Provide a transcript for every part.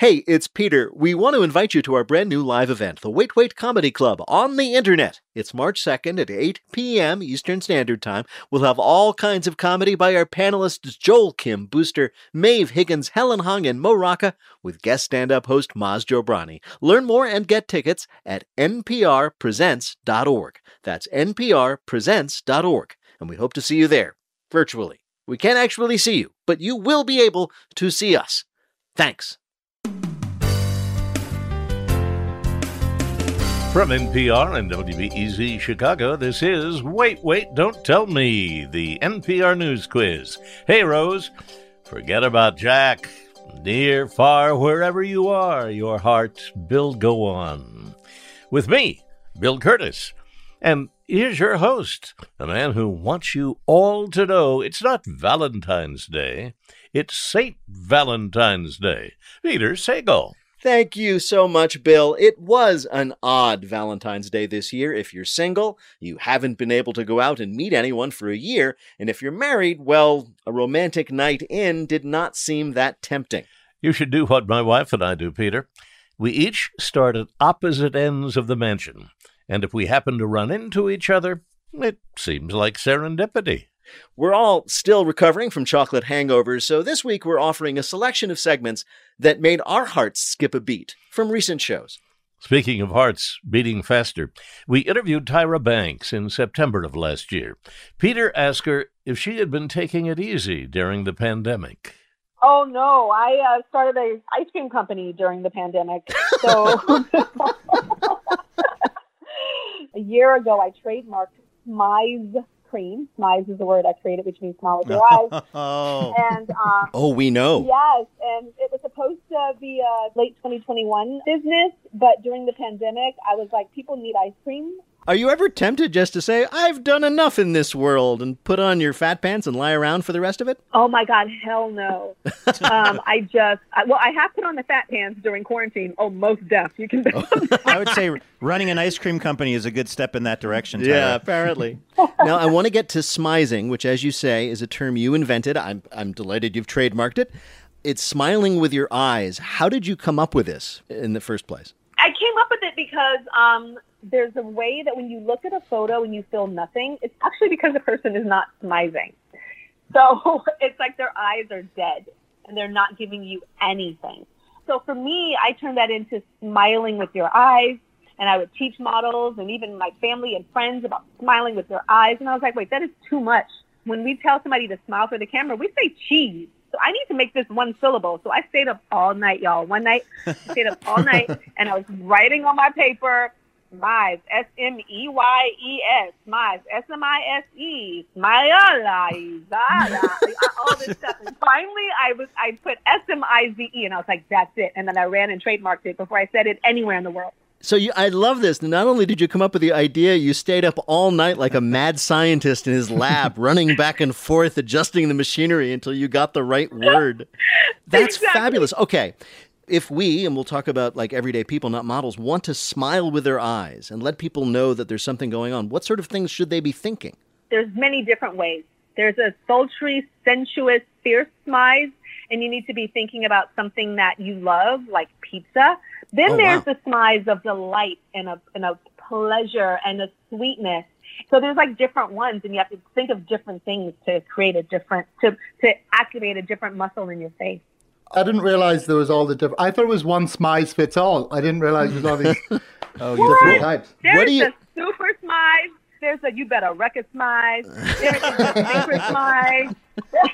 Hey, it's Peter. We want to invite you to our brand new live event, the Wait Wait Comedy Club, on the internet. It's March 2nd at 8 p.m. Eastern Standard Time. We'll have all kinds of comedy by our panelists Joel Kim Booster, Maeve Higgins, Helen Hong, and Mo Rocca, with guest stand up host Maz Jobrani. Learn more and get tickets at nprpresents.org. That's nprpresents.org. And we hope to see you there, virtually. We can't actually see you, but you will be able to see us. Thanks. From NPR and WBEZ Chicago, this is Wait, Wait, Don't Tell Me, the NPR News Quiz. Hey, Rose, forget about Jack. Near, far, wherever you are, your heart will go on. With me, Bill Kurtis. And here's your host, a man who wants you all to know it's not Valentine's Day, it's St. Valentine's Day. Peter Sagal. Thank you so much, Bill. It was an odd Valentine's Day this year. If you're single, you haven't been able to go out and meet anyone for a year. And if you're married, well, a romantic night in did not seem that tempting. You should do what my wife and I do, Peter. We each start at opposite ends of the mansion. And if we happen to run into each other, it seems like serendipity. We're all still recovering from chocolate hangovers, so this week we're offering a selection of segments that made our hearts skip a beat from recent shows. Speaking of hearts beating faster, we interviewed Tyra Banks in September of last year. Peter asked her if she had been taking it easy during the pandemic. Oh no, I uh, started a ice cream company during the pandemic. So a year ago, I trademarked Smize cream. Smize is the word I created, which means smile with your eyes. oh. And um, oh, we know. Yes, and it was supposed to be a late 2021 business, but during the pandemic, I was like, people need ice cream. Are you ever tempted just to say, I've done enough in this world and put on your fat pants and lie around for the rest of it? Oh my God, hell no. um, I just, I, well, I have put on the fat pants during quarantine. Oh, most deaf. You can bet. I would say running an ice cream company is a good step in that direction. Tyra. Yeah, apparently. now, I want to get to smizing, which, as you say, is a term you invented. I'm, I'm delighted you've trademarked it. It's smiling with your eyes. How did you come up with this in the first place? I came up with it because um, there's a way that when you look at a photo and you feel nothing, it's actually because the person is not smizing. So it's like their eyes are dead and they're not giving you anything. So for me, I turned that into smiling with your eyes. And I would teach models and even my family and friends about smiling with their eyes. And I was like, wait, that is too much. When we tell somebody to smile for the camera, we say cheese. So I need to make this one syllable. So I stayed up all night, y'all. One night, I stayed up all night and I was writing on my paper, Smize, S M E Y E S, Smize, S M I S E, Smile, all this stuff. And finally, I was I put S M I Z E, and I was like, that's it. And then I ran and trademarked it before I said it anywhere in the world. So you, I love this. Not only did you come up with the idea, you stayed up all night like a mad scientist in his lab, running back and forth, adjusting the machinery until you got the right word. That's Exactly. fabulous. Okay. If we, and we'll talk about like everyday people, not models, want to smile with their eyes and let people know that there's something going on, what sort of things should they be thinking? there's many different ways. There's a sultry, sensuous, fierce smile, and you need to be thinking about something that you love, like pizza. Then Oh, there's wow. the smize of delight and a, and a pleasure and a sweetness. So there's like different ones, and you have to think of different things to create a different, to, to activate a different muscle in your face. I didn't realize there was all the different. I thought it was one smize fits all. I didn't realize there's all these Oh, different you types. There's What do you- the super smize. There's a you better record smize. There's the secret smize.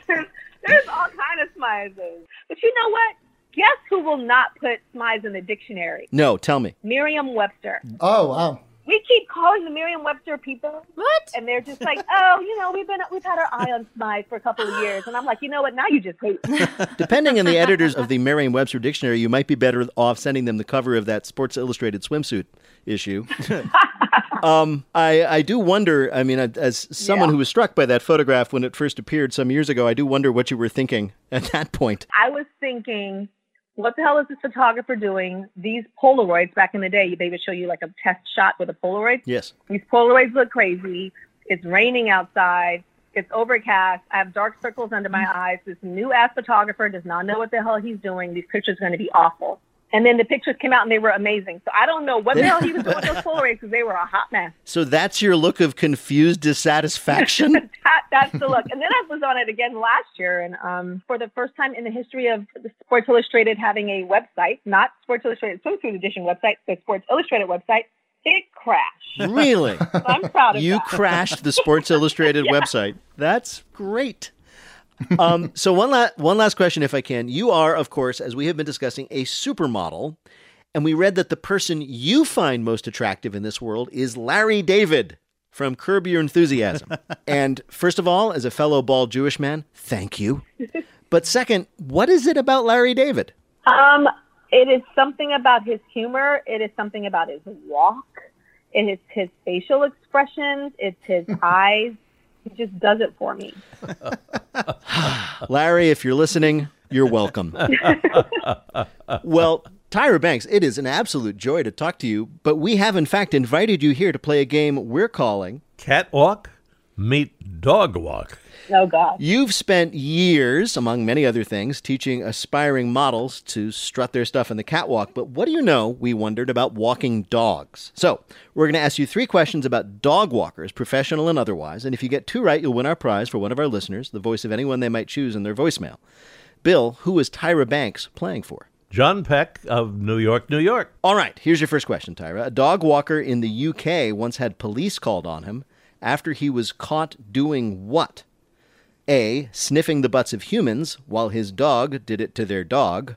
There's, there's all kind of smizes. But you know what? Guess who will not put smize in the dictionary? No, tell me. Merriam-Webster. Oh wow! We keep calling the Merriam-Webster people. What? And they're just like, oh, you know, we've been we've had our eye on smize for a couple of years, and I'm like, you know what? Now you just hate. Depending on the editors of the Merriam-Webster dictionary, you might be better off sending them the cover of that Sports Illustrated swimsuit issue. Um, I, I do wonder. I mean, as someone Yeah. who was struck by that photograph when it first appeared some years ago, I do wonder what you were thinking at that point. I was thinking, what the hell is this photographer doing? These Polaroids back in the day, they would show you like a test shot with a Polaroid. Yes. These Polaroids look crazy. It's raining outside. It's overcast. I have dark circles under my mm. eyes. This new ass photographer does not know what the hell he's doing. These pictures are going to be awful. And then the pictures came out and they were amazing. So I don't know what the hell he was doing with those Polaroids because they were a hot mess. So that's your look of confused dissatisfaction. that, that's the look. And then I was on it again last year, and um, for the first time in the history of the Sports Illustrated having a website, not Sports Illustrated Swimsuit Edition website, the Sports Illustrated website, it crashed. really? So I'm proud of You that. crashed the Sports Illustrated website. That's great. Um, so one last one last question, if I can. You are, of course, as we have been discussing, a supermodel, and we read that the person you find most attractive in this world is Larry David from Curb Your Enthusiasm. and first of all, as a fellow bald Jewish man, thank you. But second, what is it about Larry David? Um, it is something about his humor. It is something about his walk. It is his facial expressions. It's his eyes. He just does it for me. Larry, if you're listening, you're welcome. well, Tyra Banks, it is an absolute joy to talk to you, but we have in fact invited you here to play a game we're calling. Catwalk meet dog walk. Oh God. You've spent years, among many other things, teaching aspiring models to strut their stuff in the catwalk, but what do you know, we wondered, about walking dogs? So, we're going to ask you three questions about dog walkers, professional and otherwise, and if you get two right, you'll win our prize for one of our listeners, the voice of anyone they might choose in their voicemail. Bill, who is Tyra Banks playing for? John Peck of New York, New York. All right, here's your first question, Tyra. A dog walker in the UK once had police called on him after he was caught doing what? A. Sniffing the butts of humans while his dog did it to their dog.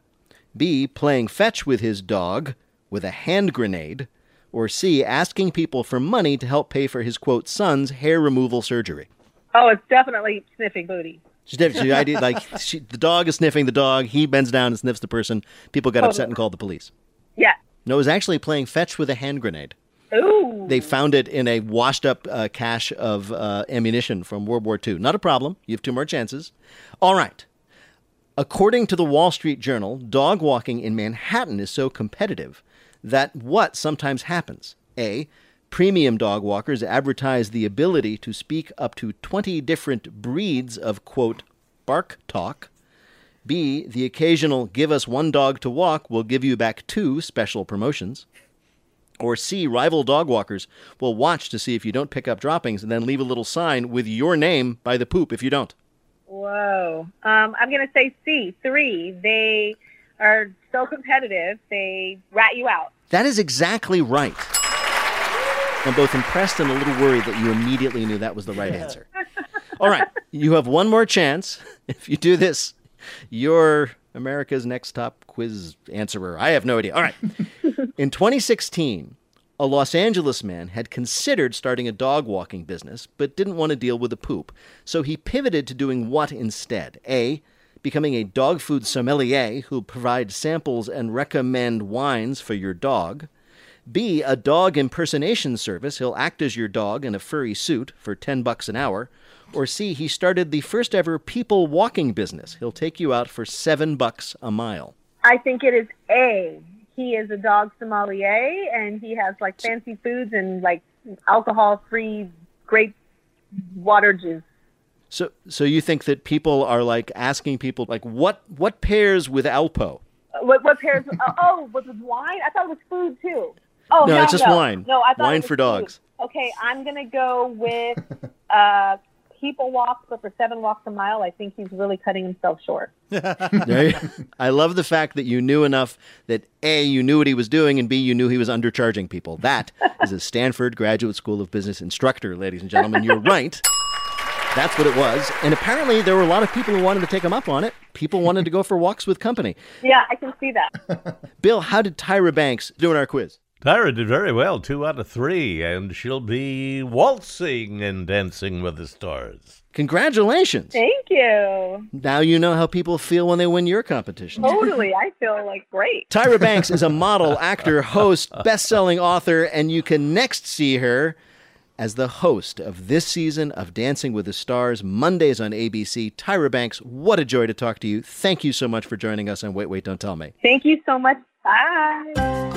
B. Playing fetch with his dog with a hand grenade. Or C. Asking people for money to help pay for his, quote, son's hair removal surgery. Oh, it's definitely sniffing booty. She, I did, like, she, the dog is sniffing the dog. He bends down and sniffs the person. People got upset and called the police. Yeah. No, it was actually playing fetch with a hand grenade. Ooh. They found it in a washed up uh, cache of uh, ammunition from World War II. Not a problem. You have two more chances. All right. According to the Wall Street Journal, dog walking in Manhattan is so competitive that what sometimes happens? A. Premium dog walkers advertise the ability to speak up to 20 different breeds of, quote, bark talk. B. The occasional give us one dog to walk will give you back two special promotions. Or C, rival dog walkers will watch to see if you don't pick up droppings and then leave a little sign with your name by the poop if you don't. Whoa. Um, I'm going to say C, three. They are so competitive, they rat you out. That is exactly right. I'm both impressed and a little worried that you immediately knew that was the right answer. All right, you have one more chance. If you do this, you're America's next top quiz answerer. I have no idea. All right. In 2016, a Los Angeles man had considered starting a dog walking business, but didn't want to deal with the poop. So he pivoted to doing what instead? A. Becoming a dog food sommelier who provides samples and recommend wines for your dog. B. A dog impersonation service. He'll act as your dog in a furry suit for 10 bucks an hour. Or C. He started the first ever people walking business. He'll take you out for 7 bucks a mile. I think it is A. He is a dog sommelier and he has like fancy foods and like alcohol free grape water juice. So, so you think that people are like asking people like what what pairs with Alpo? Uh, What, what pairs? oh, oh, was it wine? I thought it was food too. Oh No, hell it's just no. wine. No, I thought Wine for food. dogs. Okay, I'm gonna go with uh, people walks, but for seven walks a mile, I think he's really cutting himself short. I love the fact that you knew enough that A, you knew what he was doing, and B, you knew he was undercharging people. That is a Stanford Graduate School of Business instructor, ladies and gentlemen. You're right. That's what it was. And apparently, there were a lot of people who wanted to take him up on it. People wanted to go for walks with company. Yeah, I can see that. Bill, how did Tyra Banks do in our quiz? Tyra did very well, two out of three, and she'll be waltzing and dancing with the stars. Congratulations. Thank you. Now you know how people feel when they win your competition. Totally. I feel like great. Tyra Banks is a model, actor, host, best selling author, and you can next see her as the host of this season of Dancing with the Stars, Mondays on ABC. Tyra Banks, what a joy to talk to you. Thank you so much for joining us on Wait, Wait, Don't Tell Me. Thank you so much. Bye.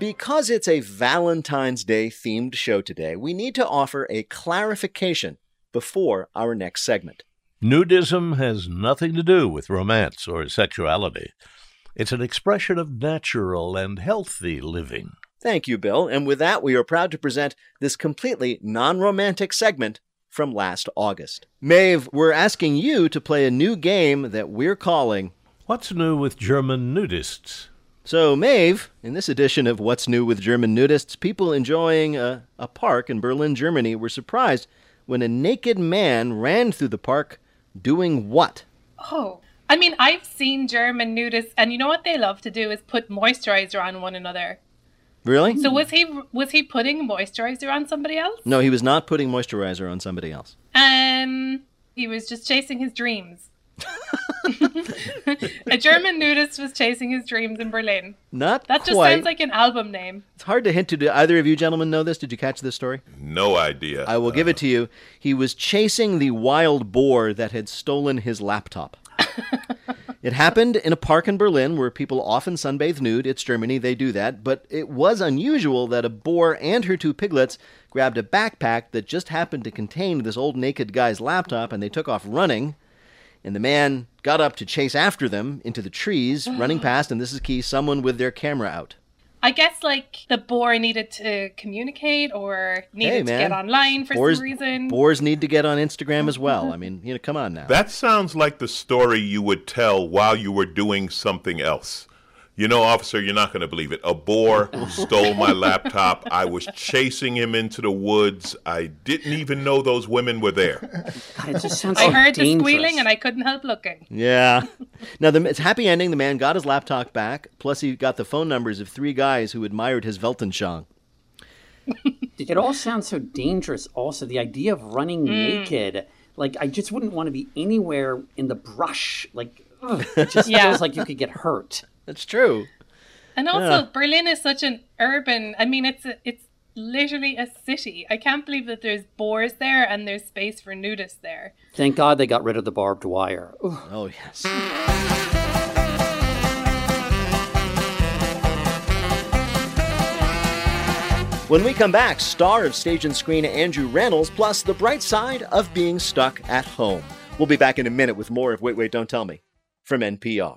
Because it's a Valentine's Day themed show today, we need to offer a clarification before our next segment. Nudism has nothing to do with romance or sexuality. It's an expression of natural and healthy living. Thank you, Bill. And with that, we are proud to present this completely non romantic segment from last August. Maeve, we're asking you to play a new game that we're calling. What's new with German nudists? So, Maeve, in this edition of What's New with German Nudists, people enjoying a, a park in Berlin, Germany were surprised when a naked man ran through the park doing what? Oh, I mean, I've seen German nudists, and you know what they love to do is put moisturizer on one another. Really? So was he was he putting moisturizer on somebody else? no, he was not putting moisturizer on somebody else. Um, he was just chasing his dreams. a German nudist was chasing his dreams in Berlin. Not That just quite. sounds like an album name. it's hard to hint to. Do either of you gentlemen know this? Did you catch this story? No idea. I will give it to you. He was chasing the wild boar that had stolen his laptop. it happened in a park in Berlin where people often sunbathe nude. It's Germany, they do that. But it was unusual that a boar and her two piglets grabbed a backpack that just happened to contain this old naked guy's laptop and they took off running. And the man got up to chase after them into the trees, running past, and this is key someone with their camera out. I guess like the boar needed to communicate or needed Hey, to get online for Boars, some reason. boars need to get on Instagram as well. I mean, you know, come on now. that sounds like the story you would tell while you were doing something else. You know, officer, you're not going to believe it. A boar stole my laptop. I was chasing him into the woods. I didn't even know those women were there. God, it just sounds I so heard the squealing and I couldn't help looking. Yeah. Now, the, it's happy ending. The man got his laptop back. Plus, he got the phone numbers of three guys who admired his Weltanschauung. It all sounds so dangerous. Also, the idea of running hmm. naked, like I just wouldn't want to be anywhere in the brush. Like, ugh, it just Yeah. feels like you could get hurt. That's true. And also, Yeah. Berlin is such an urban. I mean, it's a, it's literally a city. I can't believe that there's boars there and there's space for nudists there. Thank God they got rid of the barbed wire. Ugh. Oh, yes. When we come back, star of stage and screen Andrew Rannells, plus the bright side of being stuck at home. We'll be back in a minute with more of Wait, Wait, Don't Tell Me from NPR.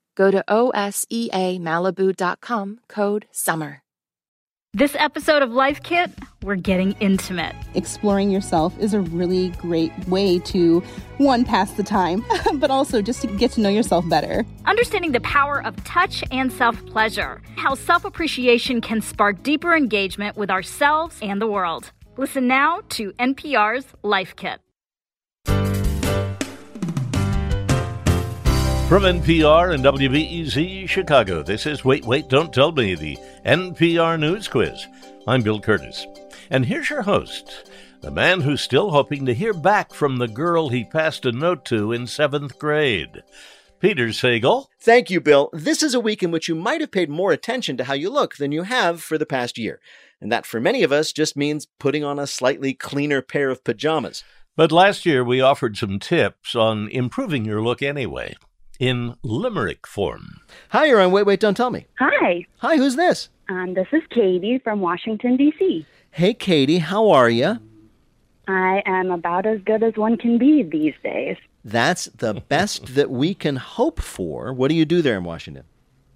Go to E OSEAMalibu.com, code SUMMER. This episode of Life Kit, we're getting intimate. exploring yourself is a really great way to one pass the time but also just to get to know yourself better Understanding the power of touch and self pleasure. How self appreciation can spark deeper engagement with ourselves and the world. Listen now to NPR's Life Kit. From NPR and WBEZ Chicago, this is Wait, Wait, Don't Tell Me, the NPR News Quiz. I'm Bill Kurtis. And here's your host, the man who's still hoping to hear back from the girl he passed a note to in seventh grade, Peter Sagal. Thank you, Bill. This is a week in which you might have paid more attention to how you look than you have for the past year. And that for many of us just means putting on a slightly cleaner pair of pajamas. But last year we offered some tips on improving your look anyway, in limerick form. Hi, you're on Wait, Wait, Don't Tell Me. Hi, Hi, who's this? um, this is Katie from Washington, D.C. Hey, Katie, how are you? I am about as good as one can be these days. That's the best that we can hope for. What do you do there in Washington?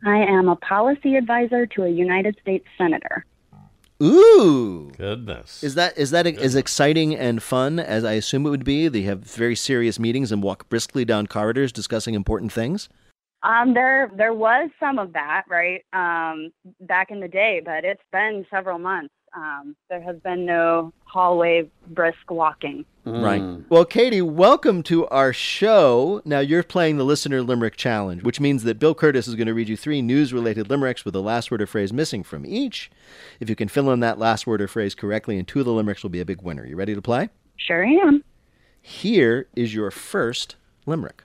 I am a policy advisor to a United States senator. Ooh. Goodness. Is that is that as exciting and fun as I assume it would be? They have very serious meetings and walk briskly down corridors discussing important things. Um, there, there was some of that, right, um, back in the day, but it's been several months. Um, there has been no hallway brisk walking. Right. Well, Katie, welcome to our show. Now you're playing the listener limerick challenge, which means that Bill Kurtis is going to read you three news-related limericks with the last word or phrase missing from each. If you can fill in that last word or phrase correctly, and two of the limericks will be a big winner. You ready to play? Sure I am. Here is your first limerick.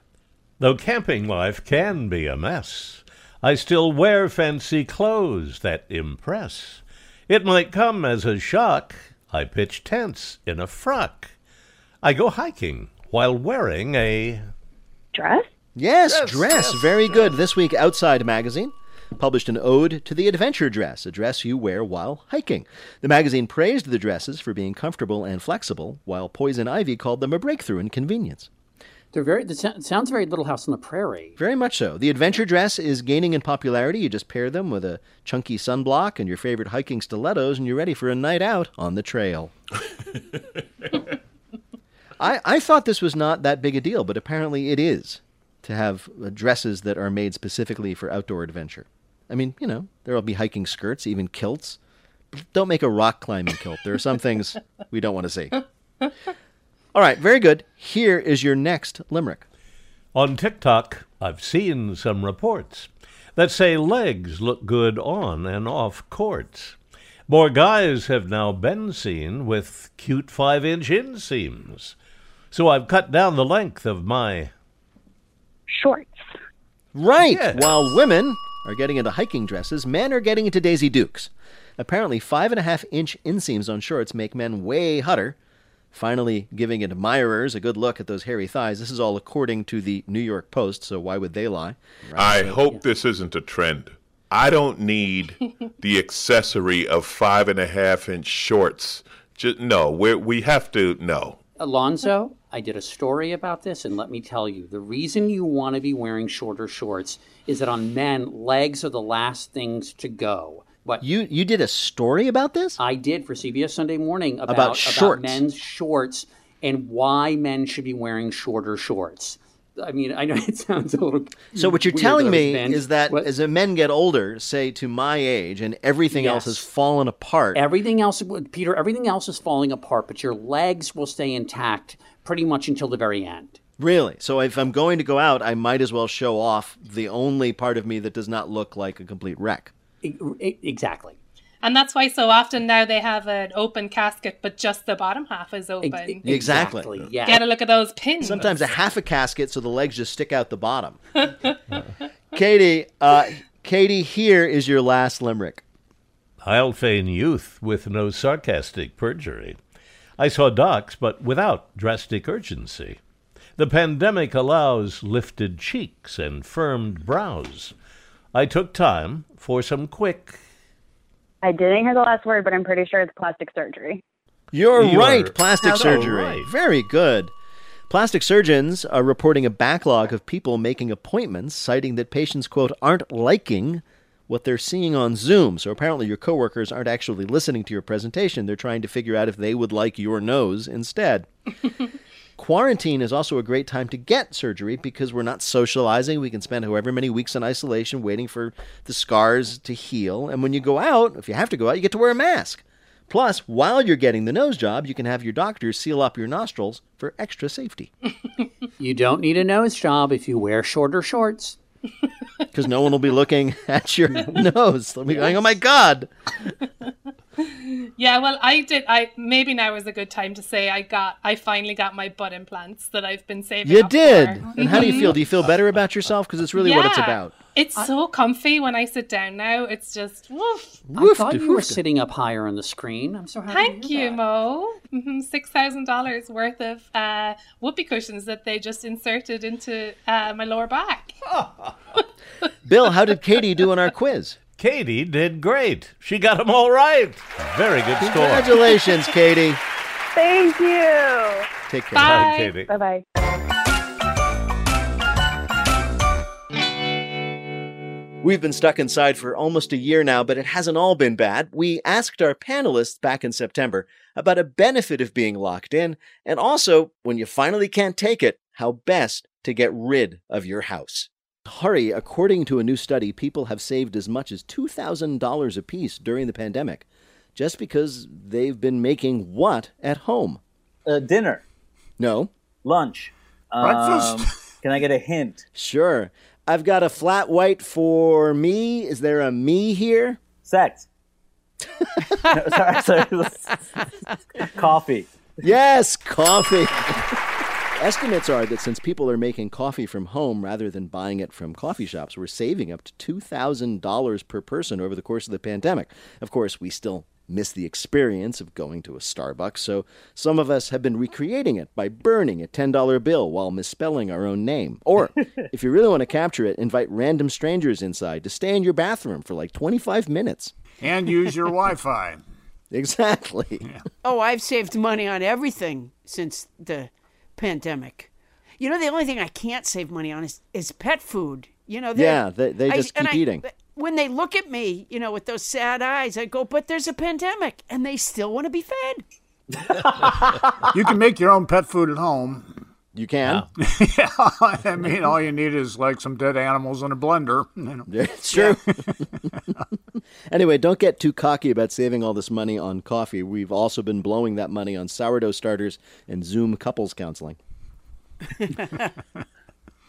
Though camping life can be a mess, I still wear fancy clothes that impress. It might come as a shock. I pitch tents in a frock. I go hiking while wearing a dress. Yes, Yes, dress. yes, Very good. This week, Outside Magazine published an ode to the adventure dress, a dress you wear while hiking. The magazine praised the dresses for being comfortable and flexible, while Poison Ivy called them a breakthrough in convenience. They're very. It sounds very Little House on the Prairie. Very much so. The adventure dress is gaining in popularity. You just pair them with a chunky sunblock and your favorite hiking stilettos, and you're ready for a night out on the trail. I, I thought this was not that big a deal, but apparently it is to have uh, dresses that are made specifically for outdoor adventure. I mean, you know, there will be hiking skirts, even kilts. Don't make a rock climbing kilt. There are some things we don't want to see. All right, very good. Here is your next limerick. On TikTok, I've seen some reports that say legs look good on and off courts. More guys have now been seen with cute five inch inseams. So I've cut down the length of my. Shorts. Right. Yes. While women are getting into hiking dresses, men are getting into Daisy Dukes. Apparently, five and a half inch inseams on shorts make men way hotter, finally giving admirers a good look at those hairy thighs. This is all according to the New York Post, so why would they lie? I hope this isn't a trend. I don't need the accessory of five and a half inch shorts. Just no, we we have to no. Alonzo, I did a story about this, and let me tell you the reason you want to be wearing shorter shorts is that on men, legs are the last things to go. What You you did a story about this? I did for CBS Sunday Morning about, About shorts. men's shorts and why men should be wearing shorter shorts. I mean, I know it sounds a little. So what you're telling that I was me bent. is that What- as men get older, say to my age, and everything else has Yes. fallen apart. Everything else, Peter, everything else is falling apart, but your legs will stay intact pretty much until the very end. Really? So if I'm going to go out, I might as well show off the only part of me that does not look like a complete wreck. Exactly. And that's why so often now they have an open casket, but just the bottom half is open. Exactly. Yeah. Get a look at those pins. Sometimes a half a casket, so the legs just stick out the bottom. Katie, uh, Katie, here is your last limerick. I'll feign youth with no sarcastic perjury. I saw docs, but without drastic urgency. The pandemic allows lifted cheeks and firmed brows. I took time for some quick. I didn't hear the last word, but I'm pretty sure it's plastic surgery. You're You right. are Plastic so surgery. right. Very good. Plastic surgeons are reporting a backlog of people making appointments, citing that patients, quote, aren't liking what they're seeing on Zoom. So apparently your coworkers aren't actually listening to your presentation. They're trying to figure out if they would like your nose instead. Quarantine is also a great time to get surgery because we're not socializing. We can spend however many weeks in isolation waiting for the scars to heal. And when you go out, if you have to go out, you get to wear a mask. Plus, while you're getting the nose job, you can have your doctor seal up your nostrils for extra safety. You don't need a nose job if you wear shorter shorts. Because no one will be looking at your nose. They'll be going, oh my God. Yeah, well, I did. I maybe now is a good time to say I got. I finally got my butt implants that I've been saving. You up did. for. And how do you feel? Do you feel better about yourself? Because it's really what it's about. It's so comfy when I sit down now. It's just woof. I thought you were sitting up higher on the screen. I'm so happy. Thank you, Mo. hmm Six thousand dollars worth of uh, whoopee cushions that they just inserted into uh, my lower back. Bill, how did Katie do on our quiz? Katie did great. She got them all right. Very good score. Congratulations, Katie. Thank you. Take care. Bye, Katie. Bye bye. We've been stuck inside for almost a year now, but it hasn't all been bad. We asked our panelists back in September about a benefit of being locked in, and also, when you finally can't take it, how best to get rid of your house. Hurry, according to a new study, people have saved as much as $2,000 apiece during the pandemic just because they've been making what at home? Uh, dinner. No. Lunch. Breakfast? Um, can I get a hint? Sure. I've got a flat white for me. Is there a me here? Sex. sorry, sorry. Coffee. Yes, coffee. Estimates are that since people are making coffee from home rather than buying it from coffee shops, we're saving up to $2,000 per person over the course of the pandemic. Of course, we still miss the experience of going to a Starbucks, so some of us have been recreating it by burning a $10 bill while misspelling our own name. Or, if you really want to capture it, invite random strangers inside to stay in your bathroom for like 25 minutes. And use your Wi Fi. Exactly. Oh, I've saved money on everything since the pandemic. You know, the only thing I can't save money on is, is pet food. You know, Yeah, they, they just and keep I- eating. When they look at me, you know, with those sad eyes, I go, but there's a pandemic and they still want to be fed. You can make your own pet food at home. You can. yeah, I mean, all you need is like some dead animals in a blender. You know. Yeah, it's true. anyway, don't get too cocky about saving all this money on coffee. We've also been blowing that money on sourdough starters and Zoom couples counseling.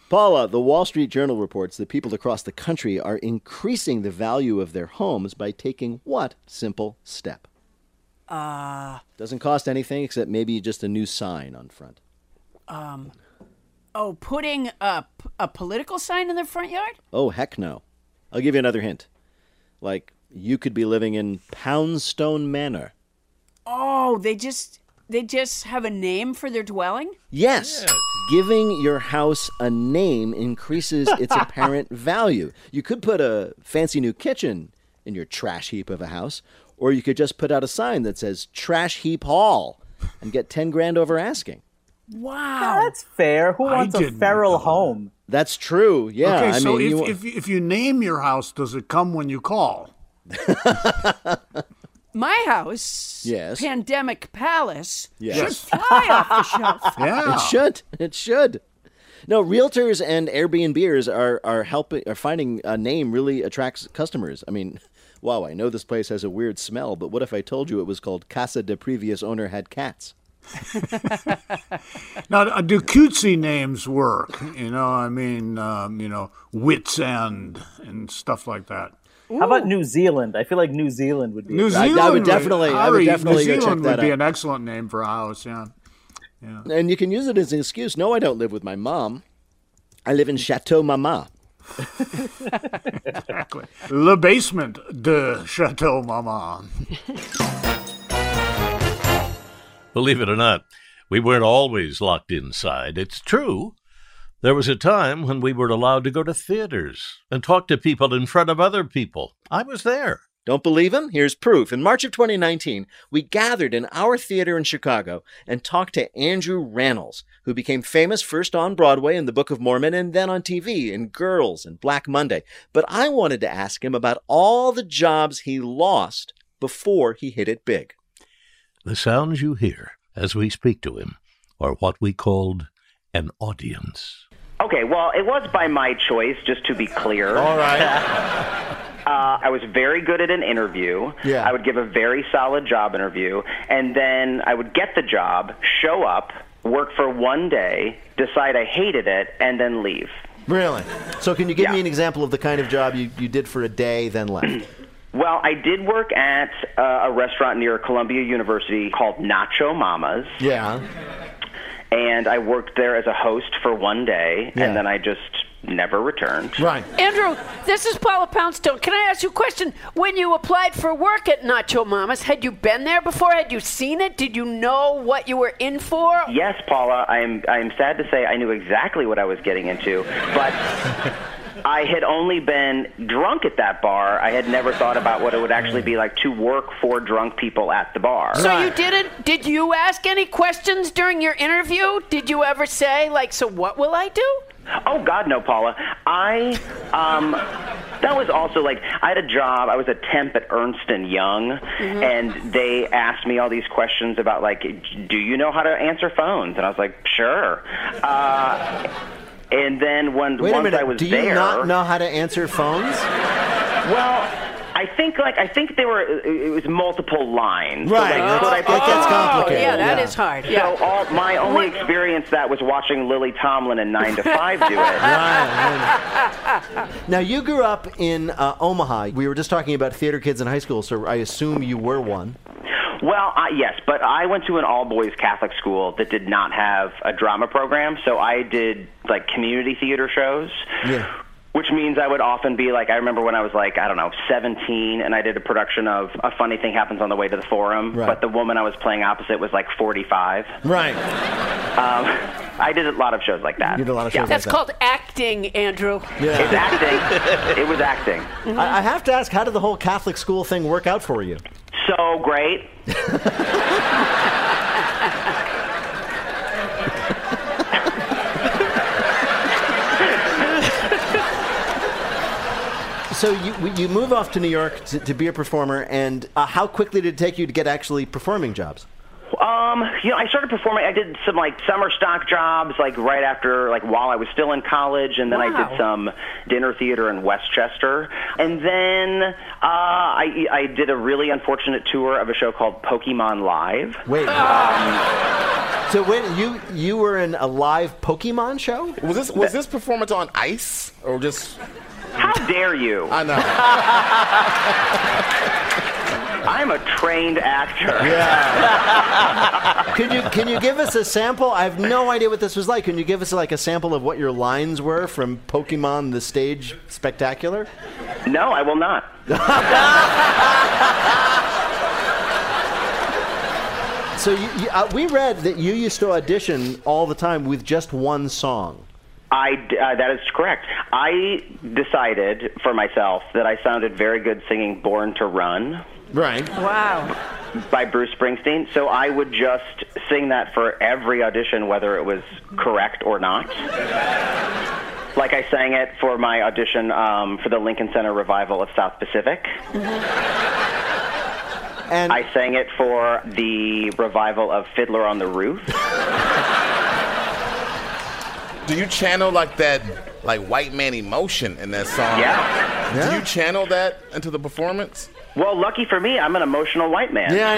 Paula, the Wall Street Journal reports that people across the country are increasing the value of their homes by taking what simple step? Uh, Doesn't cost anything except maybe just a new sign on front. Um, oh, putting a, a political sign in their front yard? Oh, heck no. I'll give you another hint. Like, you could be living in Poundstone Manor. Oh, they just they just have a name for their dwelling? Yes. Giving your house a name increases its apparent value. You could put a fancy new kitchen in your trash heap of a house, or you could just put out a sign that says Trash Heap Hall and get 10 grand over asking. Wow. That's fair. Who wants a didn't feral home? That's true. Yeah. okay, I so mean, if, you, if, if you name your house, does it come when you call? My house, Yes. Pandemic Palace, Yes. should fly off the shelf. Yeah, it should. It should. No, realtors and Airbnbers are are helping are finding a name really attracts customers. I mean, wow, I know this place has a weird smell, but what if I told you it was called Casa de previous owner had cats? Now, uh, do cutesy names work? You know, I mean, um, you know, Wits End and stuff like that. How about New Zealand? I feel like New Zealand would be. New I- I Zealand would definitely- I would Harry, definitely go New check Zealand that would be out. an excellent name for a house. Yeah. And you can use it as an excuse. No, I don't live with my mom. I live in Chateau Mama. Exactly. Le basement de Chateau Mama. Believe it or not, we weren't always locked inside. It's true. There was a time when we were allowed to go to theaters and talk to people in front of other people. I was there. Don't believe him? Here's proof. In March of 2019, we gathered in our theater in Chicago and talked to Andrew Rannells, who became famous first on Broadway in The Book of Mormon and then on TV in Girls and Black Monday. But I wanted to ask him about all the jobs he lost before he hit it big. The sounds you hear as we speak to him are what we called an audience. Okay, well, it was by my choice, just to be clear. All right. Uh, I was very good at an interview. Yeah. I would give a very solid job interview, and then I would get the job, show up, work for one day, decide I hated it, and then leave. Really? So, can you give me an example of the kind of job you, you did for a day, then left? Well, I did work at uh, a restaurant near Columbia University called Nacho Mamas. yeah. And I worked there as a host for one day, Yeah. and then I just never returned. Right. Andrew, this is Paula Poundstone. Can I ask you a question? When you applied for work at Nacho Mamas, had you been there before? Had you seen it? Did you know what you were in for? Yes, Paula, I'm I'm sad to say I knew exactly what I was getting into, but I had only been drunk at that bar. I had never thought about what it would actually be like to work for drunk people at the bar. So you didn't? Did you ask any questions during your interview? Did you ever say like, "So what will I do"? Oh God, no, Paula. I um that was also like I had a job. I was a temp at Ernst and Young, and they asked me all these questions about like, do you know how to answer phones? And I was like, sure. Uh, and then when Wait a once minute. I was Do you there, not know how to answer phones? well. I think like I think they were it was multiple lines. Right. So, like, That's- I that put gets complicated, yeah, that yeah. is hard. So Yeah. all, my only experience that was watching Lily Tomlin and Nine to Five do it. Right. Now you grew up in uh, Omaha. We were just talking about theater kids in high school, so I assume you were one. Well, I, yes, but I went to an all boys Catholic school that did not have a drama program, so I did like community theater shows. Yeah. Which means I would often be like, I remember when I was like, I don't know, 17, and I did a production of A Funny Thing Happens on the Way to the Forum, Right. but the woman I was playing opposite was like 45. Right. Um, I did a lot of shows like that. You did a lot of Yeah. shows That's like that. called acting, Andrew. Yeah. It's acting. it was acting. I, I have to ask, how did the whole Catholic school thing work out for you? So great. So you you move off to New York to, to be a performer, and uh, how quickly did it take you to get actually performing jobs? Um, you know, I started performing. I did some like summer stock jobs, like right after, like while I was still in college, and then I did some dinner theater in Westchester, and then uh, I I did a really unfortunate tour of a show called Pokemon Live. Wait. So when you you were in a live Pokemon show? Was this was this performance on ice or just? How dare you? I know. I'm a trained actor. Yeah. Can you can you give us a sample? I have no idea what this was like. Can you give us like a sample of what your lines were from Pokemon the Stage Spectacular? No, I will not. So you, you, uh, we read that you used to audition all the time with just one song. I d- uh, that is correct. I decided for myself that I sounded very good singing "Born to Run." Right. Wow. by Bruce Springsteen. So I would just sing that for every audition, whether it was correct or not. Like I sang it for my audition um, for the Lincoln Center revival of South Pacific. And I sang it for the revival of Fiddler on the Roof. Do you channel like that, like white man emotion in that song? Yeah. Do you channel that into the performance? Well, lucky for me, I'm an emotional white man. Yeah, I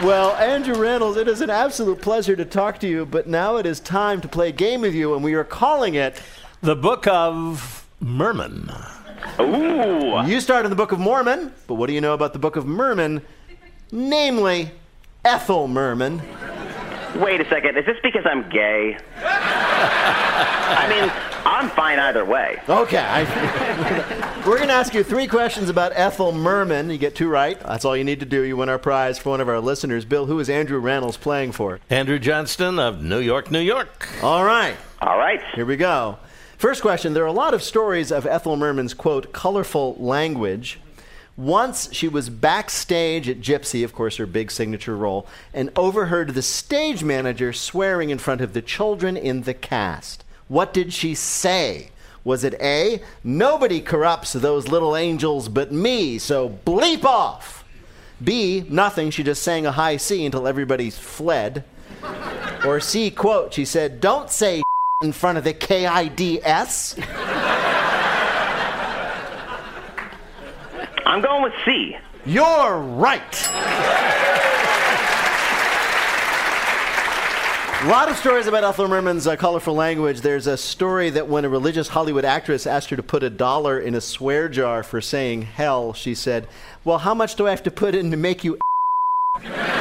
know. well, Andrew Rannells, it is an absolute pleasure to talk to you, but now it is time to play a game with you, and we are calling it The Book of Merman. Ooh. You start in the Book of Mormon, but what do you know about the Book of Merman? Namely, Ethel Merman. Wait a second. Is this because I'm gay? I mean, I'm fine either way. Okay. I, we're going to ask you three questions about Ethel Merman. You get two right. That's all you need to do. You win our prize for one of our listeners. Bill, who is Andrew Rannells playing for? Andrew Johnston of New York, New York. All right. All right. Here we go. First question There are a lot of stories of Ethel Merman's, quote, colorful language. Once she was backstage at Gypsy, of course, her big signature role, and overheard the stage manager swearing in front of the children in the cast. What did she say? Was it A, nobody corrupts those little angels but me, so bleep off? B, nothing, she just sang a high C until everybody fled. Or C, quote, she said, don't say in front of the KIDS. I'm going with C. You're right. A lot of stories about Ethel Merman's uh, colorful language. There's a story that when a religious Hollywood actress asked her to put a dollar in a swear jar for saying hell, she said, Well, how much do I have to put in to make you.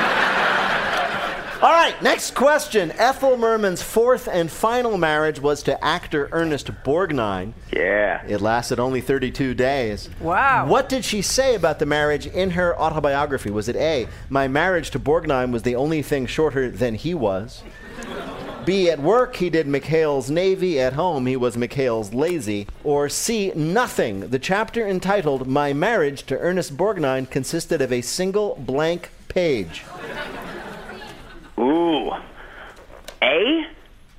All right, next question. Ethel Merman's fourth and final marriage was to actor Ernest Borgnine. Yeah. It lasted only 32 days. Wow. What did she say about the marriage in her autobiography? Was it A, my marriage to Borgnine was the only thing shorter than he was? B, at work he did McHale's Navy, at home he was McHale's Lazy? Or C, nothing. The chapter entitled My Marriage to Ernest Borgnine consisted of a single blank page. Ooh. A?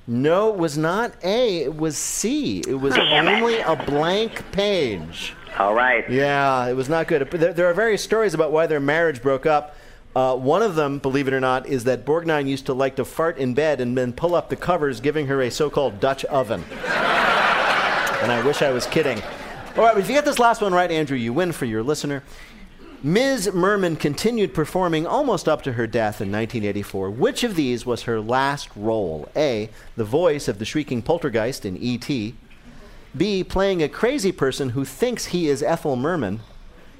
No, it was not A. It was C. It was Damn it. only a blank page. All right. Yeah, it was not good. There, there are various stories about why their marriage broke up. Uh, one of them, believe it or not, is that Borgnine used to like to fart in bed and then pull up the covers, giving her a so-called Dutch oven. and I wish I was kidding. All right, if you get this last one right, Andrew, you win for your listener. Ms. Merman continued performing almost up to her death in 1984. Which of these was her last role? A. The voice of the shrieking poltergeist in E.T. B. Playing a crazy person who thinks he is Ethel Merman.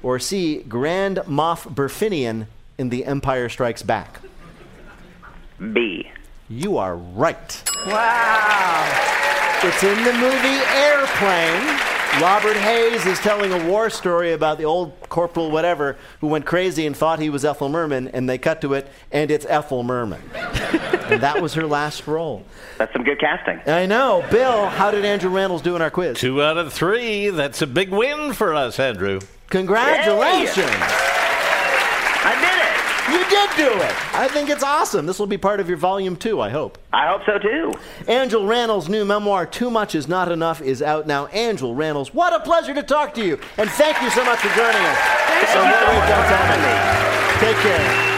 Or C. Grand Moff Burfinian in The Empire Strikes Back. B. You are right. Wow. It's in the movie Airplane. Robert Hays is telling a war story about the old corporal, whatever, who went crazy and thought he was Ethel Merman, and they cut to it, and it's Ethel Merman. and that was her last role. That's some good casting. I know. Bill, how did Andrew Rannells do in our quiz? Two out of three. That's a big win for us, Andrew. Congratulations. I did it. You did do it. I think it's awesome. This will be part of your volume two, I hope. I hope so too. Andrew Rannells's new memoir, Too Much Is Not Enough, is out now. Andrew Rannells, what a pleasure to talk to you. And thank you so much for joining us. Thank So you wait, so much for having me. Take care.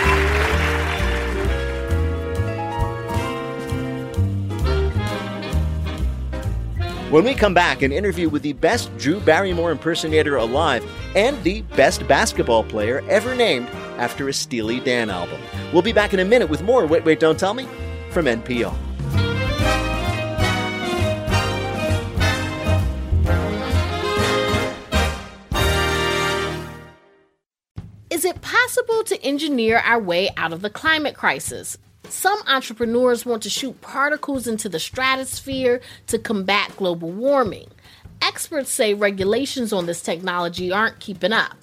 When we come back, an interview with the best Drew Barrymore impersonator alive and the best basketball player ever named after a Steely Dan album. We'll be back in a minute with more Wait, Wait, Don't Tell Me from NPR. Is it possible to engineer our way out of the climate crisis? Some entrepreneurs want to shoot particles into the stratosphere to combat global warming. Experts say regulations on this technology aren't keeping up.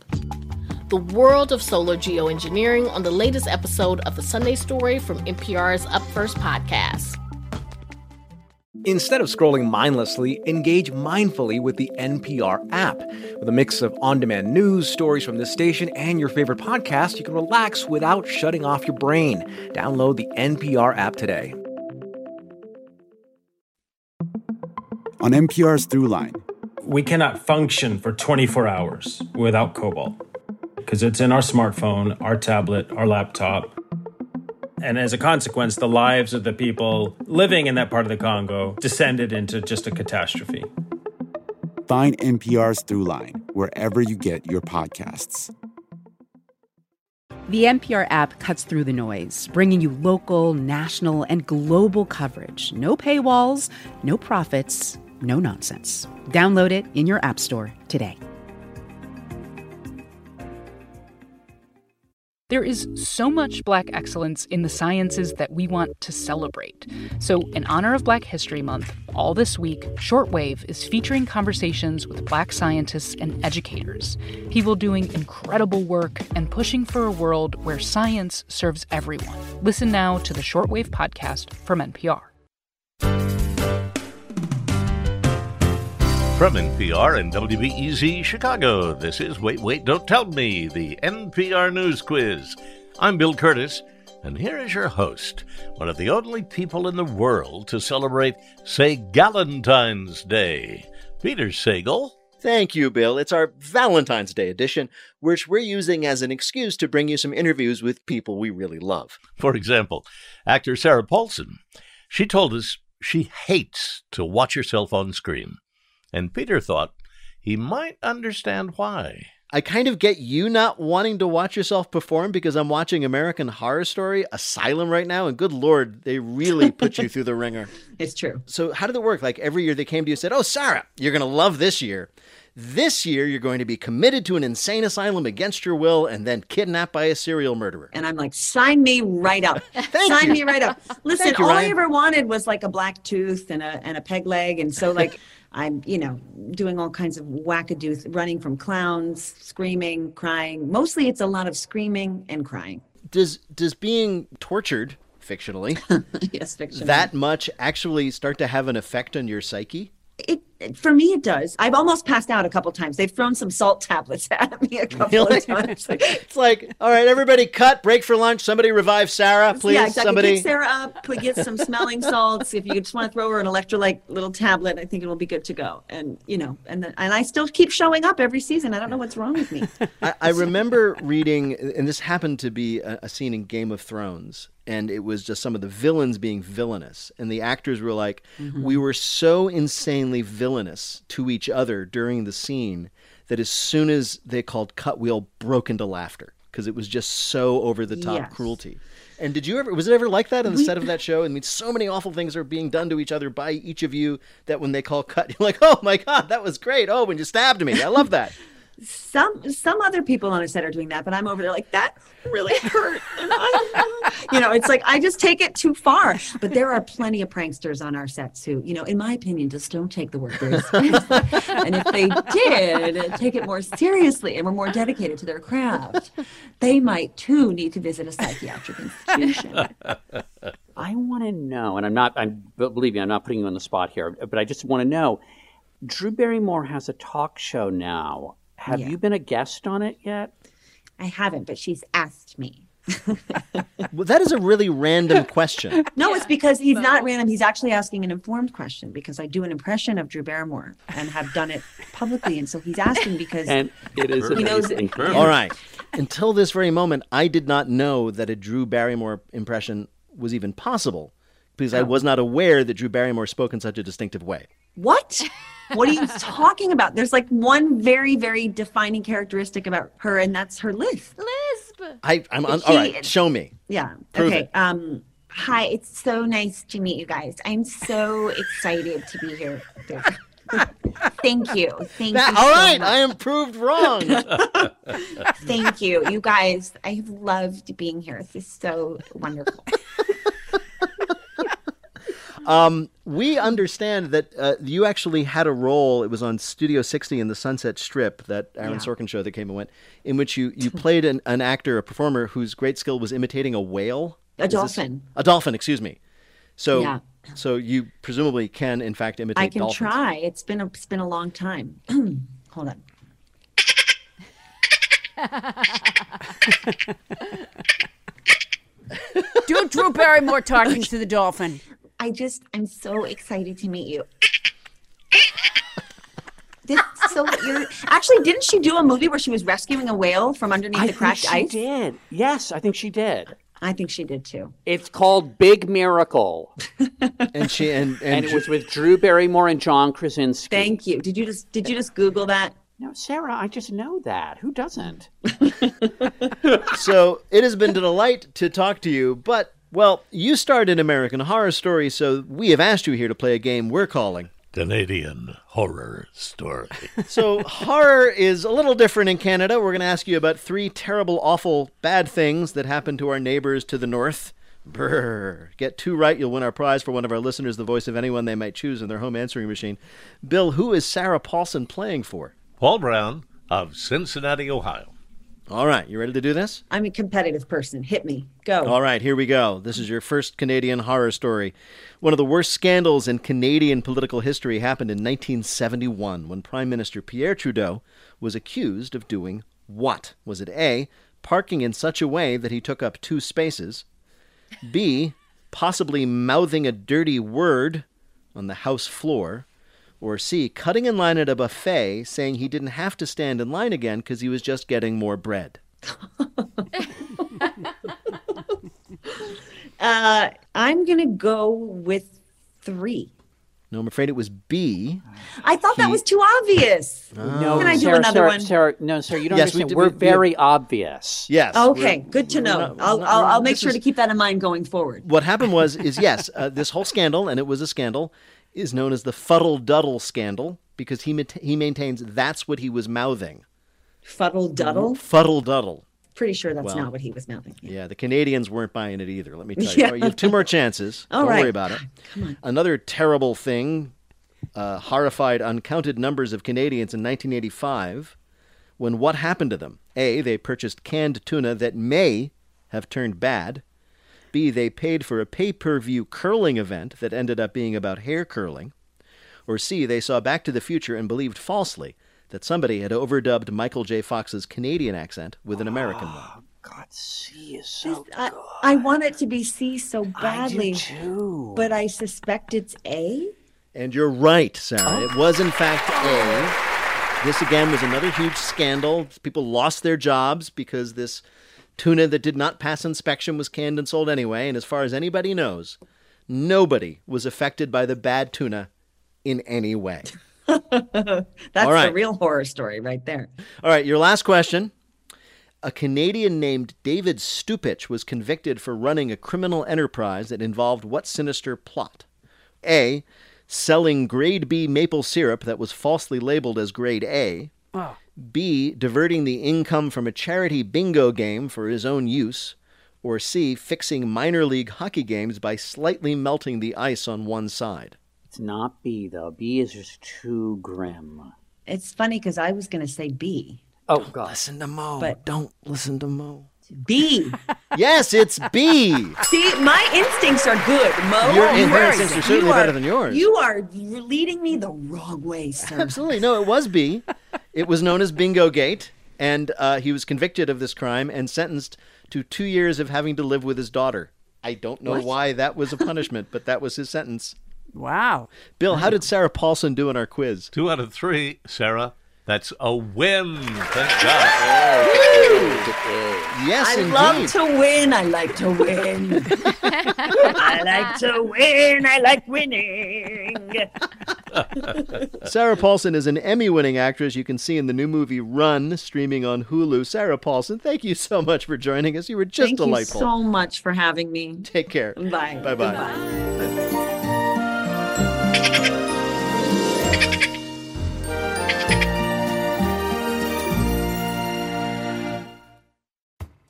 The world of solar geoengineering on the latest episode of the Sunday Story from NPR's Up First podcast. Instead of scrolling mindlessly, engage mindfully with the NPR app. With a mix of on demand news, stories from this station, and your favorite podcast, you can relax without shutting off your brain. Download the NPR app today. On NPR's Throughline, we cannot function for 24 hours without cobalt because it's in our smartphone, our tablet, our laptop. And as a consequence, the lives of the people living in that part of the Congo descended into just a catastrophe. find NPR's Throughline wherever you get your podcasts. The NPR app cuts through the noise, bringing you local, national, and global coverage. No paywalls, no profits, no nonsense. Download it in your App Store today. There is so much Black excellence in the sciences that we want to celebrate. So, in honor of Black History Month, all this week, Shortwave is featuring conversations with Black scientists and educators, people doing incredible work and pushing for a world where science serves everyone. Listen now to the Shortwave podcast from NPR. From NPR and WBEZ Chicago, this is Wait, Wait, Don't Tell Me, the NPR News Quiz. I'm Bill Kurtis, and here is your host, one of the only people in the world to celebrate, say, Galentine's Day, Peter Sagal. Thank you, Bill. It's our Valentine's Day edition, which we're using as an excuse to bring you some interviews with people we really love. For example, actor Sarah Paulson. She told us she hates to watch herself on screen. And Peter thought he might understand why. I kind of get you not wanting to watch yourself perform because I'm watching American Horror Story Asylum right now, and good lord, they really put you through the ringer. It's true. So, how did it work? Like every year they came to you and said, Oh, Sarah, you're going to love this year. This year, you're going to be committed to an insane asylum against your will and then kidnapped by a serial murderer. And I'm like, sign me right up. Thank sign you. me right up. Listen, you, all I ever wanted was like a black tooth and a and a peg leg, and so like I'm, you know, doing all kinds of wackadoo, running from clowns, screaming, crying. Mostly, it's a lot of screaming and crying. Does does being tortured fictionally yes, fiction. that much actually start to have an effect on your psyche? it For me, it does. I've almost passed out a couple times. They've thrown some salt tablets at me a couple Really? of times. it's like, all right, everybody, cut, break for lunch. Somebody revive Sarah, please. yeah, exactly. Somebody. Pick Sarah up, get some smelling salts. If you just want to throw her an electrolyte little tablet, I think it will be good to go. And you know, and then, and I still keep showing up every season. I don't know what's wrong with me. I, I remember reading, and this happened to be a, a scene in Game of Thrones, and it was just some of the villains being villainous, and the actors were like, Mhm. "We were so insanely villainous to each other during the scene that as soon as they called cut, we all broke into laughter because it was just so over the top Yes. cruelty." And did you ever? Was it ever like that on the We- set of that show? I mean, so many awful things are being done to each other by each of you that when they call cut, you're like, "Oh my god, that was great! Oh, when you stabbed me, I love that." Some some other people on a set are doing that, but I'm over there like that really hurt. You know, it's like I just take it too far. But there are plenty of pranksters on our sets who, you know, in my opinion, just don't take the work very seriously. and if they did take it more seriously and were more dedicated to their craft, they might too need to visit a psychiatric institution. I want to know, and I'm not, I'm, believe me, I'm not putting you on the spot here, but I just want to know Drew Barrymore has a talk show now. Have Yeah. you been a guest on it yet? I haven't, but she's asked me. Well, that is a really random question. No, it's because he's not random. He's actually asking an informed question because I do an impression of Drew Barrymore and have done it publicly. And so he's asking because And it is he knows amazing. All right. Until this very moment, I did not know that a Drew Barrymore impression was even possible because I Oh. was not aware that Drew Barrymore spoke in such a distinctive way. What? What are you talking about? There's like one very, very defining characteristic about her, and that's her lisp. Lisp. I, I'm on, He- all right. Show me. Yeah. Prove okay. it. Um. Hi. It's so nice to meet you guys. I'm so excited to be here. Thank you. Thank That- you. all so right, much. I am proved wrong. Thank you, you guys. I have loved being here. This is so wonderful. Um, we understand that uh, you actually had a role. It was on Studio 60 in the Sunset Strip, that Aaron Yeah. Sorkin show that came and went, in which you, you played an, an actor, a performer whose great skill was imitating a whale. A Is this- dolphin. a dolphin, excuse me. So, Yeah. so you presumably can, in fact, imitate I can dolphins. try. It's been a, it's been a long time. Hold on. Do Drew Barrymore talking to the dolphin. I just I'm so excited to meet you. This, so you're actually didn't she do a movie where she was rescuing a whale from underneath I the cracked think she ice? did. Yes, I think she did. I think she did too. It's called Big Miracle, and she and and, and it was with Drew Barrymore and John Krasinski. Thank you. Did you just did you just Google that? No, Sarah, I just know that. Who doesn't? so it has been a delight to talk to you, but well, you starred in American Horror Story, so we have asked you here to play a game we're calling. Canadian horror story. So horror is a little different in Canada. We're going to ask you about three terrible, awful, bad things that happened to our neighbors to the north. Brr. Get two right, you'll win our prize for one of our listeners, the voice of anyone they might choose in their home answering machine. Bill, who is Sarah Paulson playing for? Paul Brown of Cincinnati, Ohio. All right, you ready to do this? I'm a competitive person. Hit me. Go. All right, here we go. This is your first Canadian horror story. One of the worst scandals in Canadian political history happened in 1971 when Prime Minister Pierre Trudeau was accused of doing what? Was it A, parking in such a way that he took up two spaces? B, possibly mouthing a dirty word on the House floor? Or C, cutting in line at a buffet saying he didn't have to stand in line again because he was just getting more bread? Uh, I'm gonna go with three. No, I'm afraid it was B. I thought that was too obvious. No, Can I do Sarah, another Sarah, one? Sarah, no, sir, you don't Yes, we understand. We're we- we- very obvious. Yes. Okay, good to know. not- I'll, I'll, I'll make sure is- to keep that in mind going forward. What happened was, is yes, uh, this whole scandal, and it was a scandal, is known as the Fuddle Duddle scandal because he mat- he maintains that's what he was mouthing. Fuddle duddle. Fuddle Duddle. Pretty sure that's Well, not what he was mouthing. Yeah, the Canadians weren't buying it either. Let me tell you. Yeah. Right, you have two more chances. All Don't right. worry about it. Come on. Another terrible thing uh, horrified uncounted numbers of Canadians in 1985 when what happened to them? A, they purchased canned tuna that may have turned bad. B, they paid for a pay per view curling event that ended up being about hair curling. Or C, they saw Back to the Future and believed falsely that somebody had overdubbed Michael J. Fox's Canadian accent with an American one. C is so I, I want it to be C so badly, but I suspect it's A. And you're right, Sarah. It was, in fact, A. This, again, was another huge scandal. People lost their jobs because this tuna that did not pass inspection was canned and sold anyway. And as far as anybody knows, nobody was affected by the bad tuna in any way. That's All right. the real horror story right there. All right, your last question. A Canadian named David Stupich was convicted for running a criminal enterprise that involved what sinister plot? A. Selling grade B maple syrup that was falsely labeled as grade A. Oh. B. Diverting the income from a charity bingo game for his own use. Or C. Fixing minor league hockey games by slightly melting the ice on one side. It's not B though. B is just too grim. It's funny because I was going to say B. Oh God! Listen to Mo. But don't listen to Mo. B. yes, it's B. See, my instincts are good, Mo. Your You instincts are certainly you better than yours. You are leading me the wrong way, sir. Absolutely. No, it was B. It was known as Bingo Gate, and uh, he was convicted of this crime and sentenced to two years of having to live with his daughter. I don't know What? why that was a punishment, but that was his sentence. Wow. Bill, how did Sarah Paulson do in our quiz? Two out of three, Sarah. That's a win. Thank God. Yes, I indeed. love to win. I like to win. I like to win. I like winning. Sarah Paulson is an Emmy winning actress you can see in the new movie Run, streaming on Hulu. Sarah Paulson, thank you so much for joining us. You were just Thank delightful. Thank you so much for having me. Take care. Bye. Bye bye.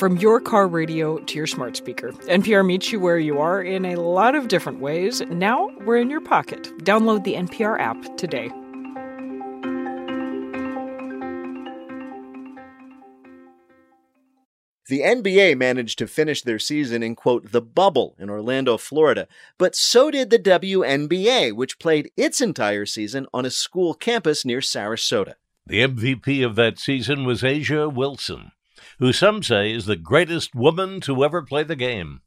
From your car radio to your smart speaker, NPR meets you where you are in a lot of different ways. Now we're in your pocket. Download the NPR app today. The NBA managed to finish their season in, quote, the bubble in Orlando, Florida, but so did the WNBA, which played its entire season on a school campus near Sarasota. The MVP of that season was A'ja Wilson, who some say is the greatest woman to ever play the game.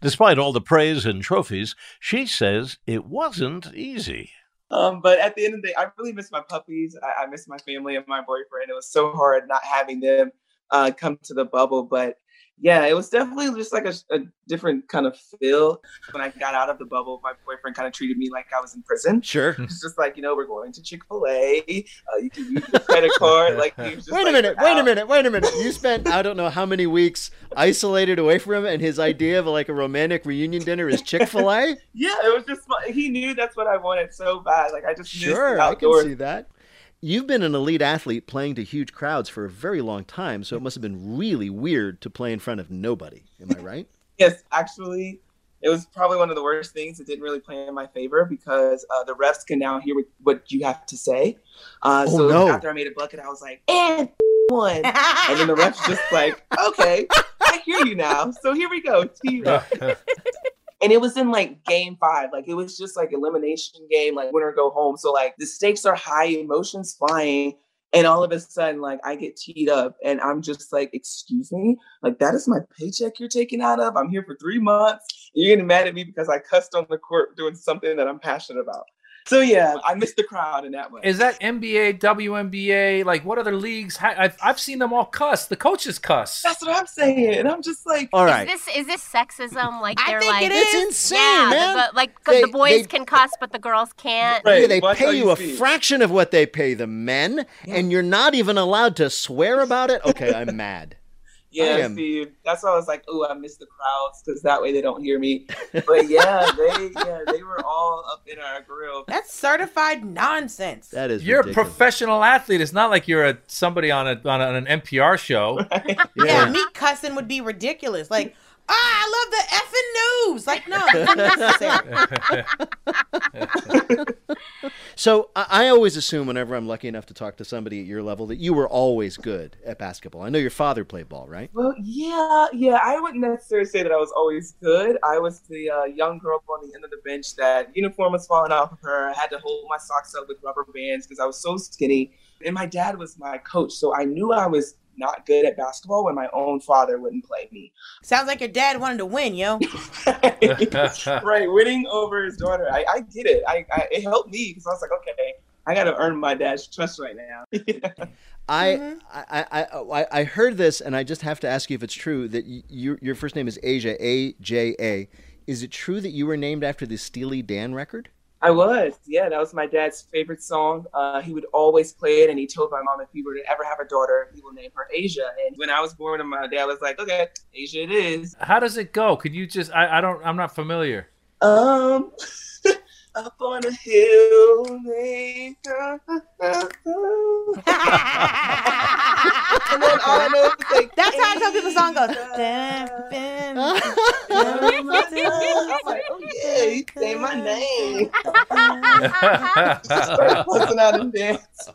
Despite all the praise and trophies, she says it wasn't easy. Um, but at the end of the day, I really miss my puppies. I, I miss my family and my boyfriend. It was so hard not having them uh, come to the bubble. But yeah, it was definitely just like a, a different kind of feel. When I got out of the bubble, my boyfriend kind of treated me like I was in prison. Sure. It's just like, you know, we're going to Chick fil A. Uh, you can use your credit card. Like, he was just Wait a like, minute, "We're wait a minute, wait a minute. You spent I don't know how many weeks isolated away from him, and his idea of like a romantic reunion dinner is Chick fil A? Yeah, it was just, he knew that's what I wanted so bad. Like, I just Sure, I can see that. You've been an elite athlete playing to huge crowds for a very long time, so it must have been really weird to play in front of nobody. Am I right? Yes, actually, it was probably one of the worst things. It didn't really play in my favor because uh, the refs can now hear what, what you have to say. Uh, Oh, so no. after I made a bucket, I was like, and one. and then the refs just like, okay, I hear you now. So here we go. Tee you up. And it was in like game five. Like it was just like elimination game, like winner go home. So like the stakes are high, emotions flying. And all of a sudden, like I get teed up and I'm just like, excuse me? Like that is my paycheck you're taking out of? I'm here for three months. You're getting mad at me because I cussed on the court doing something that I'm passionate about. So yeah, I missed the crowd in that way. Is that NBA, WNBA? Like, what other leagues? I've, I've seen them all cuss. The coaches cuss. That's what I'm saying. And I'm just like, All right. Is this is this sexism? Like I they're think like it It's insane, yeah, man. The, the- They- the boys they- can cuss, but the girls can't. Yeah, they pay you a fraction of what they pay the men, and you're not even allowed to swear about it. Okay, I'm mad. Yeah, am- Steve. That's why I was like, "Oh, I miss the crowds because that way they don't hear me." But yeah, they yeah they were all up in our grill. That's certified nonsense. That is You're ridiculous. a professional athlete. It's not like you're a somebody on a on, a, on an NPR show. Yeah. me cussing would be ridiculous. Like, I love the effing news. Like, no. So I, I always assume whenever I'm lucky enough to talk to somebody at your level that you were always good at basketball. I know your father played ball, right? Well, yeah, yeah. I wouldn't necessarily say that I was always good. I was the uh, young girl on the end of the bench that uniform was falling off of her. I had to hold my socks up with rubber bands because I was so skinny. And my dad was my coach, so I knew I was not good at basketball when my own father wouldn't play me. Sounds like your dad wanted to win, yo. right, winning over his daughter. I, I get it. I, I it helped me because I was like, okay, I got to earn my dad's trust right now. Mm-hmm. I, I, I, oh, I, I heard this, and I just have to ask you if it's true that y- your your first name is A'ja, A J A. Is it true that you were named after the Steely Dan record? I was, yeah. That was my dad's favorite song. Uh, he would always play it, and he told my mom if he were to ever have a daughter, he will name her A'ja. And when I was born, and my dad was like, "Okay, A'ja, it is." How does it go? Could you just? I, I don't. I'm not familiar. Um, up on a hill, they... and then all I know is like, That's how some people's song goes. I'm like, oh yeah, he say my name. Start busting out and dance.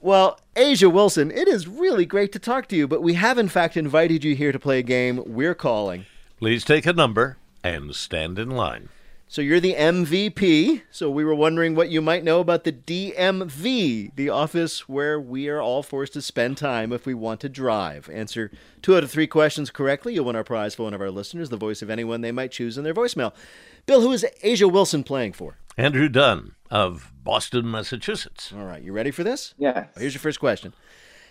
Well, A'ja Wilson, it is really great to talk to you, but we have in fact invited you here to play a game we're calling. Please take a number and stand in line. So you're the MVP. So we were wondering what you might know about the DMV, the office where we are all forced to spend time if we want to drive. Answer two out of three questions correctly. You'll win our prize for one of our listeners, the voice of anyone they might choose in their voicemail. Bill, who is A'ja Wilson playing for? Andrew Dunn of Boston, Massachusetts. All right, you ready for this? Yeah. Here's your first question.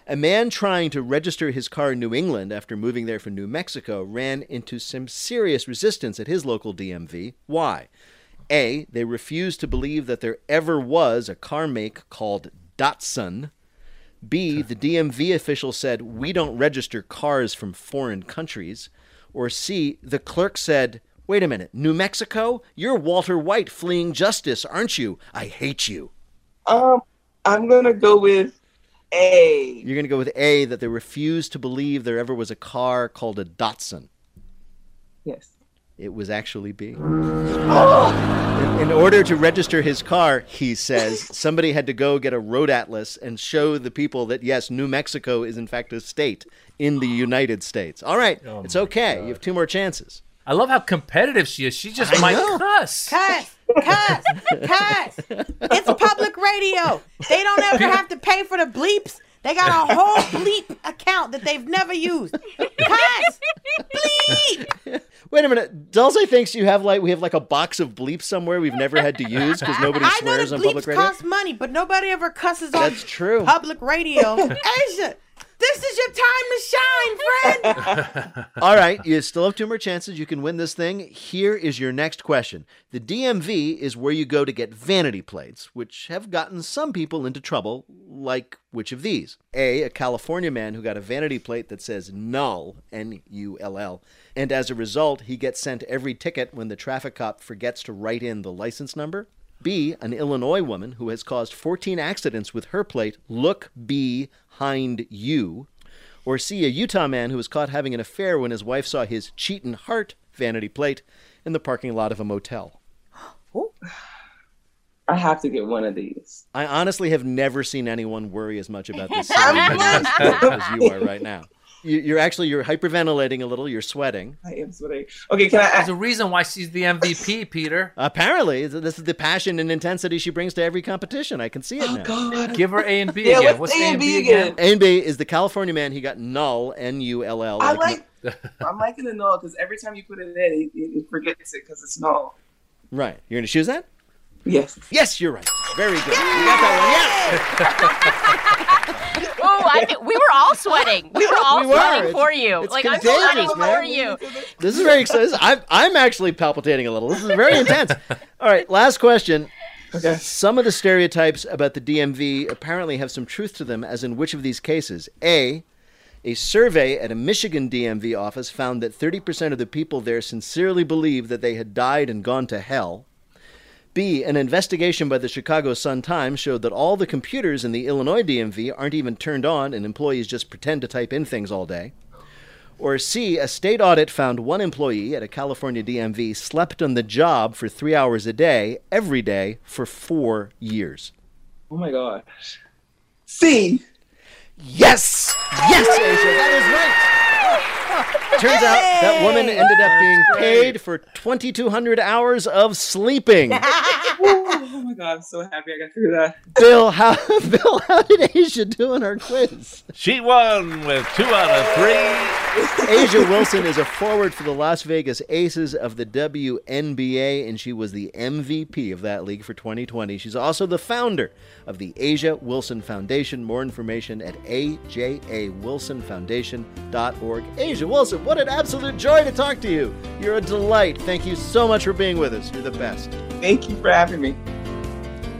A man trying to register his car in New England after moving there from New Mexico ran into some serious resistance at his local DMV. Why? A. They refused to believe that there ever was a car make called Datsun. B. The DMV official said, We don't register cars from foreign countries. Or C. The clerk said, Wait a minute, New Mexico? You're Walter White fleeing justice, aren't you? I hate you. Um, I'm gonna go with A. You're going to go with A, that they refused to believe there ever was a car called a Datsun. Yes. It was actually B. In, in order to register his car, he says, somebody had to go get a road atlas and show the people that, yes, New Mexico is in fact a state in the United States. All right, oh it's okay. You have two more chances. I love how competitive she is. She just I might know. cuss. Cuss, cuss, cuss. It's public radio. They don't ever have to pay for the bleeps. They got a whole bleep account that they've never used. Cuss, bleep. Wait a minute. Dulce thinks you have like we have like a box of bleeps somewhere we've never had to use because nobody I know swears that on public radio. bleeps radio. cost money, but nobody ever cusses on That's true. public radio. A'ja, this is your time to shine, friend. All right, you still have two more chances. You can win this thing. Here is your next question. The DMV is where you go to get vanity plates, which have gotten some people into trouble, like which of these? A, a California man who got a vanity plate that says null, N U L L, and as a result, he gets sent every ticket when the traffic cop forgets to write in the license number. B, an Illinois woman who has caused 14 accidents with her plate, Look Behind You. Or C, a Utah man who was caught having an affair when his wife saw his Cheatin' Heart vanity plate in the parking lot of a motel. I have to get one of these. I honestly have never seen anyone worry as much about this as you are right now. You- You're actually you're hyperventilating a little. You're sweating. I am sweating. Okay, can I? There's a reason why she's the MVP, Peter. Apparently, this is the passion and intensity she brings to every competition. I can see it oh, now. God. Give her A and B Yeah, again. what's What's A and B again? A and B is the California man. He got null, N U L L. I like. I'm liking the null because every time you put it in, it, it, it forgets it because it's null. Right. You're gonna choose that? Yes. Yes, you're right. Very good. You got that one. Yes. Oh, I think we were all sweating. We were all We were. sweating It's- for you. it's Like I'm sweating man. for you. This is very exciting. I'm, I'm actually palpitating a little. This is very intense. All right, last question. Okay. Some of the stereotypes about the DMV apparently have some truth to them, as in which of these cases? A, A survey at a Michigan DMV office found that 30% of the people there sincerely believed that they had died and gone to hell. B. An investigation by the Chicago Sun Times showed that all the computers in the Illinois DMV aren't even turned on and employees just pretend to type in things all day. Or C. A state audit found one employee at a California DMV slept on the job for three hours a day, every day, for four years. Oh my gosh. C. Yes! Yes, A'ja, that is right! Turns out that woman ended up being paid for 2,200 hours of sleeping. oh my god, I'm so happy I got through that. Bill, how Bill, how did A'ja do in our quiz? She won with two out of three. A'ja Wilson is a forward for the Las Vegas Aces of the WNBA, and she was the MVP of that league for 2020. She's also the founder of the A'ja Wilson Foundation. More information at ajawilsonfoundation.org. A'ja Wilson, what an absolute joy to talk to you. You're a delight. Thank you so much for being with us. You're the best. Thank you for having me.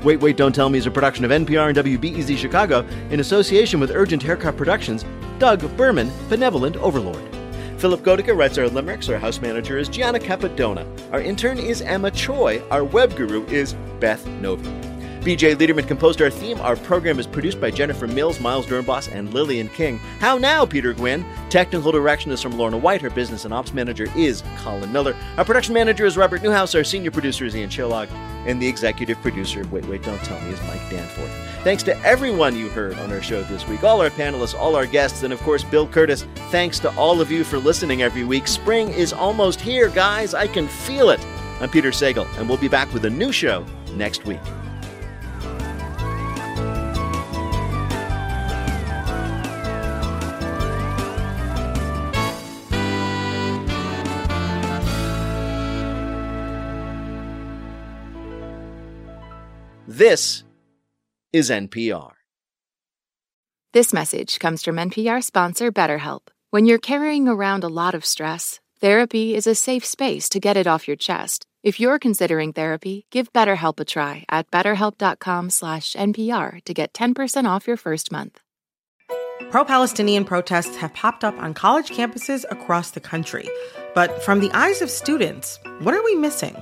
Wait, Wait, Don't Tell Me is a production of NPR and WBEZ Chicago in association with Urgent Haircut Productions. Doug Berman, Benevolent Overlord. Philip Godeke writes our limericks. Our house manager is Gianna Capadona. Our intern is Emma Choi. Our web guru is Beth Novey. BJ Leiderman composed our theme. Our program is produced by Jennifer Mills, Miles Doornbos, and Lillian King. How now, Peter Gwinn? Technical direction is from Lorna White. Our business and ops manager is Colin Miller. Our production manager is Robert Newhouse. Our senior producer is Ian Chillag. And the executive producer, wait, wait, don't tell me, is Mike Danforth. Thanks to everyone you heard on our show this week, all our panelists, all our guests, and of course, Bill Kurtis. Thanks to all of you for listening every week. Spring is almost here, guys. I can feel it. I'm Peter Sagal, and we'll be back with a new show next week. This is NPR. This message comes from NPR sponsor BetterHelp. When you're carrying around a lot of stress, therapy is a safe space to get it off your chest. If you're considering therapy, give BetterHelp a try at betterhelp.com/npr to get 10% off your first month. Pro-Palestinian protests have popped up on college campuses across the country. But from the eyes of students, what are we missing?